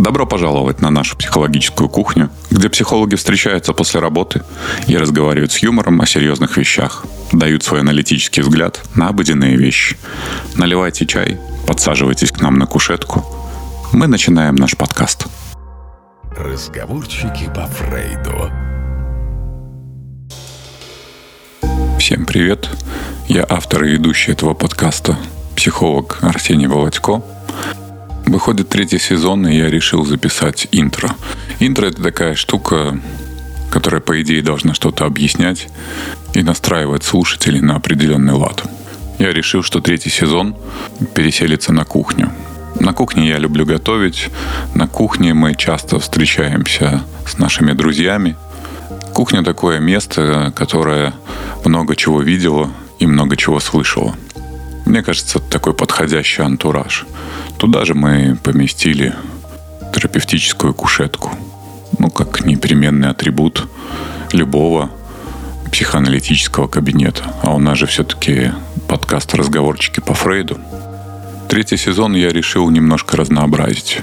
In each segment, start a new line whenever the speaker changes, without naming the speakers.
Добро пожаловать на нашу психологическую кухню, где психологи встречаются после работы и разговаривают с юмором о серьезных вещах, дают свой аналитический взгляд на обыденные вещи. Наливайте чай, подсаживайтесь к нам на кушетку. Мы начинаем наш подкаст.
Разговорчики по Фрейду.
Всем привет. Я автор и ведущий этого подкаста, психолог Арсений Володько. Выходит третий сезон, и я решил записать интро. Интро — это такая штука, которая, по идее, должна что-то объяснять и настраивать слушателей на определенный лад. Я решил, что третий сезон переселится на кухню. На кухне я люблю готовить. На кухне мы часто встречаемся с нашими друзьями. Кухня такое место, которое много чего видела и много чего слышала. Мне кажется, это такой подходящий антураж. Туда же мы поместили терапевтическую кушетку. Ну, как непременный атрибут любого психоаналитического кабинета. А у нас же все-таки подкаст «Разговорчики по Фрейду». Третий сезон я решил немножко разнообразить.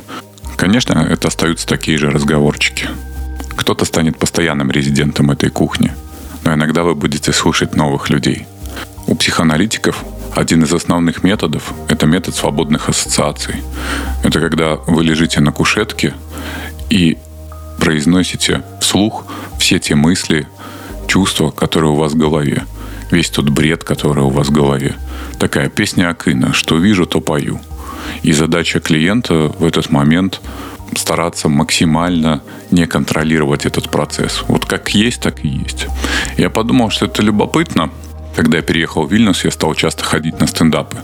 Конечно, это остаются такие же разговорчики. Кто-то станет постоянным резидентом этой кухни – но иногда вы будете слушать новых людей. У психоаналитиков один из основных методов – это метод свободных ассоциаций. Это когда вы лежите на кушетке и произносите вслух все те мысли, чувства, которые у вас в голове. Весь тот бред, который у вас в голове. Такая песня Акына «Что вижу, то пою». И задача клиента в этот момент стараться максимально не контролировать этот процесс. Вот как есть, так и есть. Я подумал, что это любопытно. Когда я переехал в Вильнюс, я стал часто ходить на стендапы.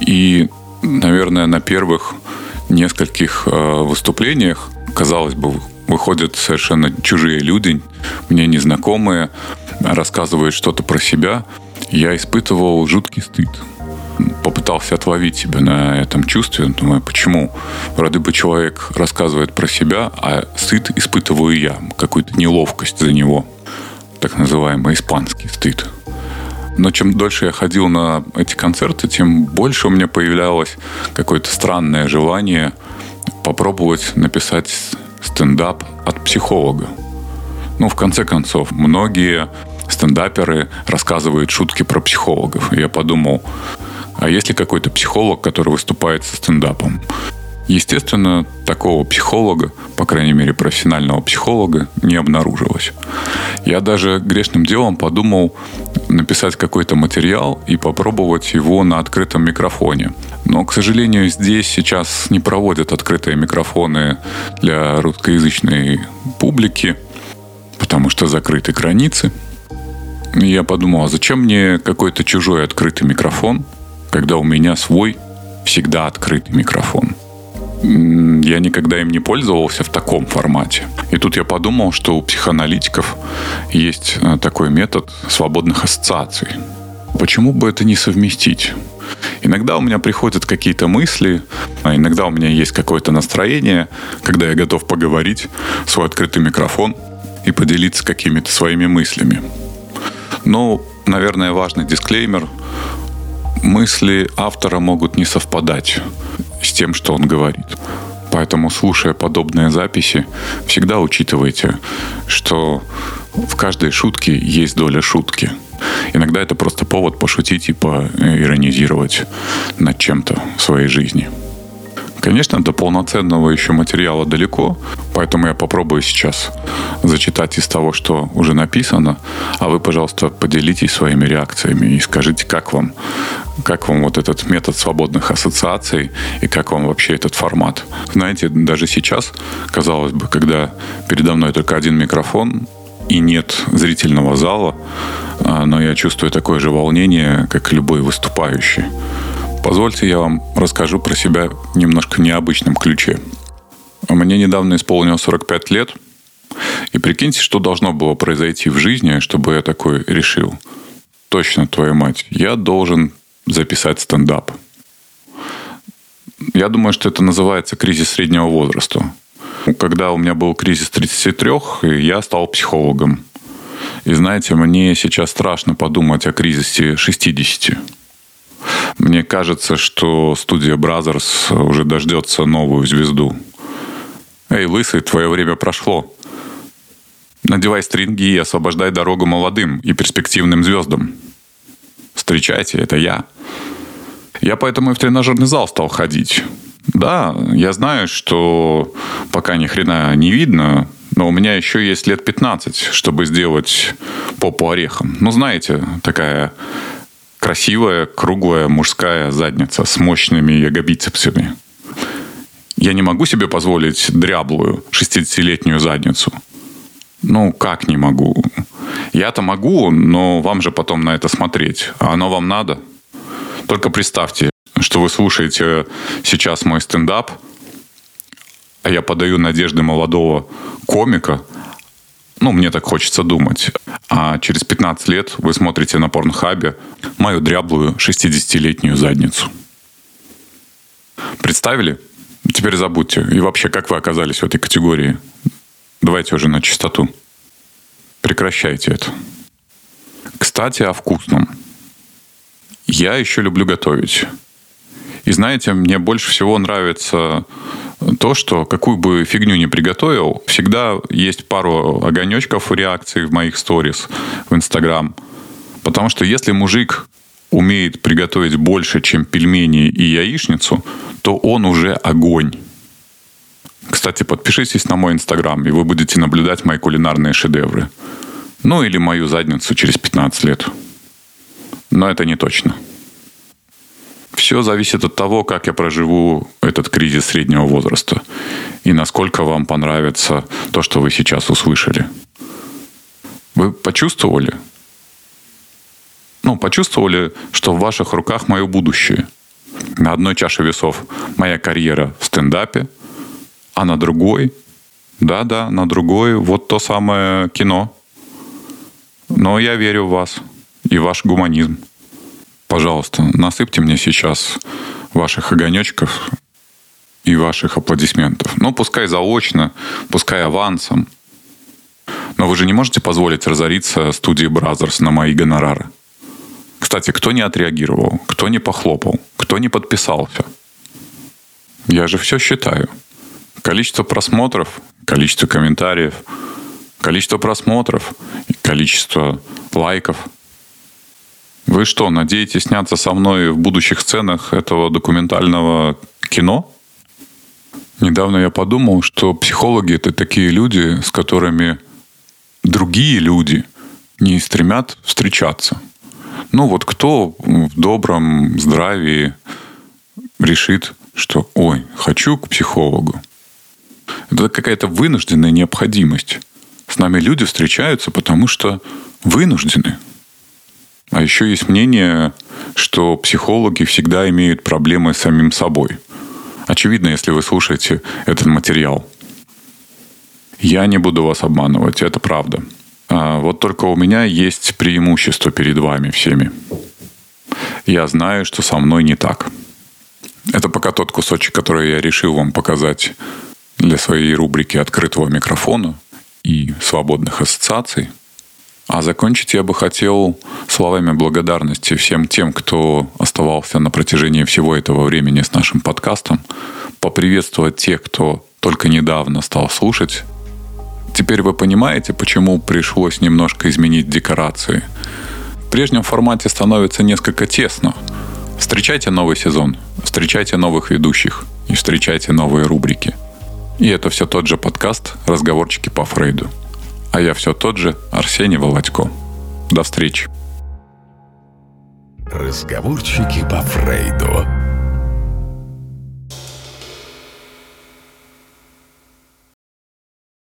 И, наверное, на первых нескольких э, выступлениях, казалось бы, выходят совершенно чужие люди, мне незнакомые, рассказывают что-то про себя. Я испытывал жуткий стыд попытался отловить себя на этом чувстве. Думаю, почему? Вроде бы человек рассказывает про себя, а стыд испытываю я, какую-то неловкость за него. Так называемый испанский стыд. Но чем дольше я ходил на эти концерты, тем больше у меня появлялось какое-то странное желание попробовать написать стендап от психолога. Ну, в конце концов, многие стендаперы рассказывают шутки про психологов. И я подумал, а есть ли какой-то психолог, который выступает со стендапом? Естественно, такого психолога, по крайней мере профессионального психолога, не обнаружилось. Я даже грешным делом подумал написать какой-то материал и попробовать его на открытом микрофоне. Но, к сожалению, здесь сейчас не проводят открытые микрофоны для русскоязычной публики, потому что закрыты границы. я подумал, а зачем мне какой-то чужой открытый микрофон, когда у меня свой всегда открытый микрофон. Я никогда им не пользовался в таком формате. И тут я подумал, что у психоаналитиков есть э, такой метод свободных ассоциаций. Почему бы это не совместить? Иногда у меня приходят какие-то мысли, а иногда у меня есть какое-то настроение, когда я готов поговорить, свой открытый микрофон и поделиться какими-то своими мыслями. Но, наверное, важный дисклеймер – мысли автора могут не совпадать с тем, что он говорит. Поэтому, слушая подобные записи, всегда учитывайте, что в каждой шутке есть доля шутки. Иногда это просто повод пошутить и поиронизировать над чем-то в своей жизни. Конечно, до полноценного еще материала далеко, поэтому я попробую сейчас зачитать из того, что уже написано, а вы, пожалуйста, поделитесь своими реакциями и скажите, как вам, как вам вот этот метод свободных ассоциаций и как вам вообще этот формат. Знаете, даже сейчас, казалось бы, когда передо мной только один микрофон, и нет зрительного зала, а, но я чувствую такое же волнение, как любой выступающий. Позвольте я вам расскажу про себя немножко необычном ключе. Мне недавно исполнилось 45 лет, и прикиньте, что должно было произойти в жизни, чтобы я такой решил. Точно, твою мать, я должен записать стендап. Я думаю, что это называется кризис среднего возраста. Когда у меня был кризис 33, я стал психологом. И знаете, мне сейчас страшно подумать о кризисе 60. Мне кажется, что студия Brothers уже дождется новую звезду. Эй, лысый, твое время прошло. Надевай стринги и освобождай дорогу молодым и перспективным звездам. Встречайте, это я. Я поэтому и в тренажерный зал стал ходить. Да, я знаю, что пока ни хрена не видно, но у меня еще есть лет 15, чтобы сделать попу орехом. Ну, знаете, такая красивая, круглая мужская задница с мощными ягобицепсами. Я не могу себе позволить дряблую 60-летнюю задницу. Ну, как не могу? Я-то могу, но вам же потом на это смотреть. А оно вам надо? Только представьте, что вы слушаете сейчас мой стендап, а я подаю надежды молодого комика, ну, мне так хочется думать. А через 15 лет вы смотрите на порнхабе мою дряблую 60-летнюю задницу. Представили? Теперь забудьте. И вообще, как вы оказались в этой категории? Давайте уже на чистоту. Прекращайте это. Кстати, о вкусном. Я еще люблю готовить. И знаете, мне больше всего нравится то, что какую бы фигню ни приготовил, всегда есть пару огонечков реакций в моих сторис в Инстаграм. Потому что если мужик умеет приготовить больше, чем пельмени и яичницу, то он уже огонь. Кстати, подпишитесь на мой Инстаграм, и вы будете наблюдать мои кулинарные шедевры. Ну или мою задницу через 15 лет. Но это не точно. Все зависит от того, как я проживу этот кризис среднего возраста и насколько вам понравится то, что вы сейчас услышали. Вы почувствовали? Ну, почувствовали, что в ваших руках мое будущее. На одной чаше весов моя карьера в стендапе, а на другой, да-да, на другой вот то самое кино. Но я верю в вас и ваш гуманизм. Пожалуйста, насыпьте мне сейчас ваших огонечков и ваших аплодисментов. Ну, пускай заочно, пускай авансом. Но вы же не можете позволить разориться студии Brazzers на мои гонорары. Кстати, кто не отреагировал, кто не похлопал, кто не подписался? Я же все считаю. Количество просмотров, количество комментариев, количество просмотров, количество лайков – вы что, надеетесь сняться со мной в будущих сценах этого документального кино? Недавно я подумал, что психологи — это такие люди, с которыми другие люди не стремят встречаться. Ну вот кто в добром здравии решит, что «Ой, хочу к психологу». Это какая-то вынужденная необходимость. С нами люди встречаются, потому что вынуждены – еще есть мнение, что психологи всегда имеют проблемы с самим собой. Очевидно, если вы слушаете этот материал. Я не буду вас обманывать, это правда. А вот только у меня есть преимущество перед вами всеми. Я знаю, что со мной не так. Это пока тот кусочек, который я решил вам показать для своей рубрики открытого микрофона и свободных ассоциаций – а закончить я бы хотел словами благодарности всем тем, кто оставался на протяжении всего этого времени с нашим подкастом. Поприветствовать тех, кто только недавно стал слушать. Теперь вы понимаете, почему пришлось немножко изменить декорации. В прежнем формате становится несколько тесно. Встречайте новый сезон, встречайте новых ведущих и встречайте новые рубрики. И это все тот же подкаст «Разговорчики по Фрейду». А я все тот же Арсений Володько. До встречи.
Разговорчики по Фрейду.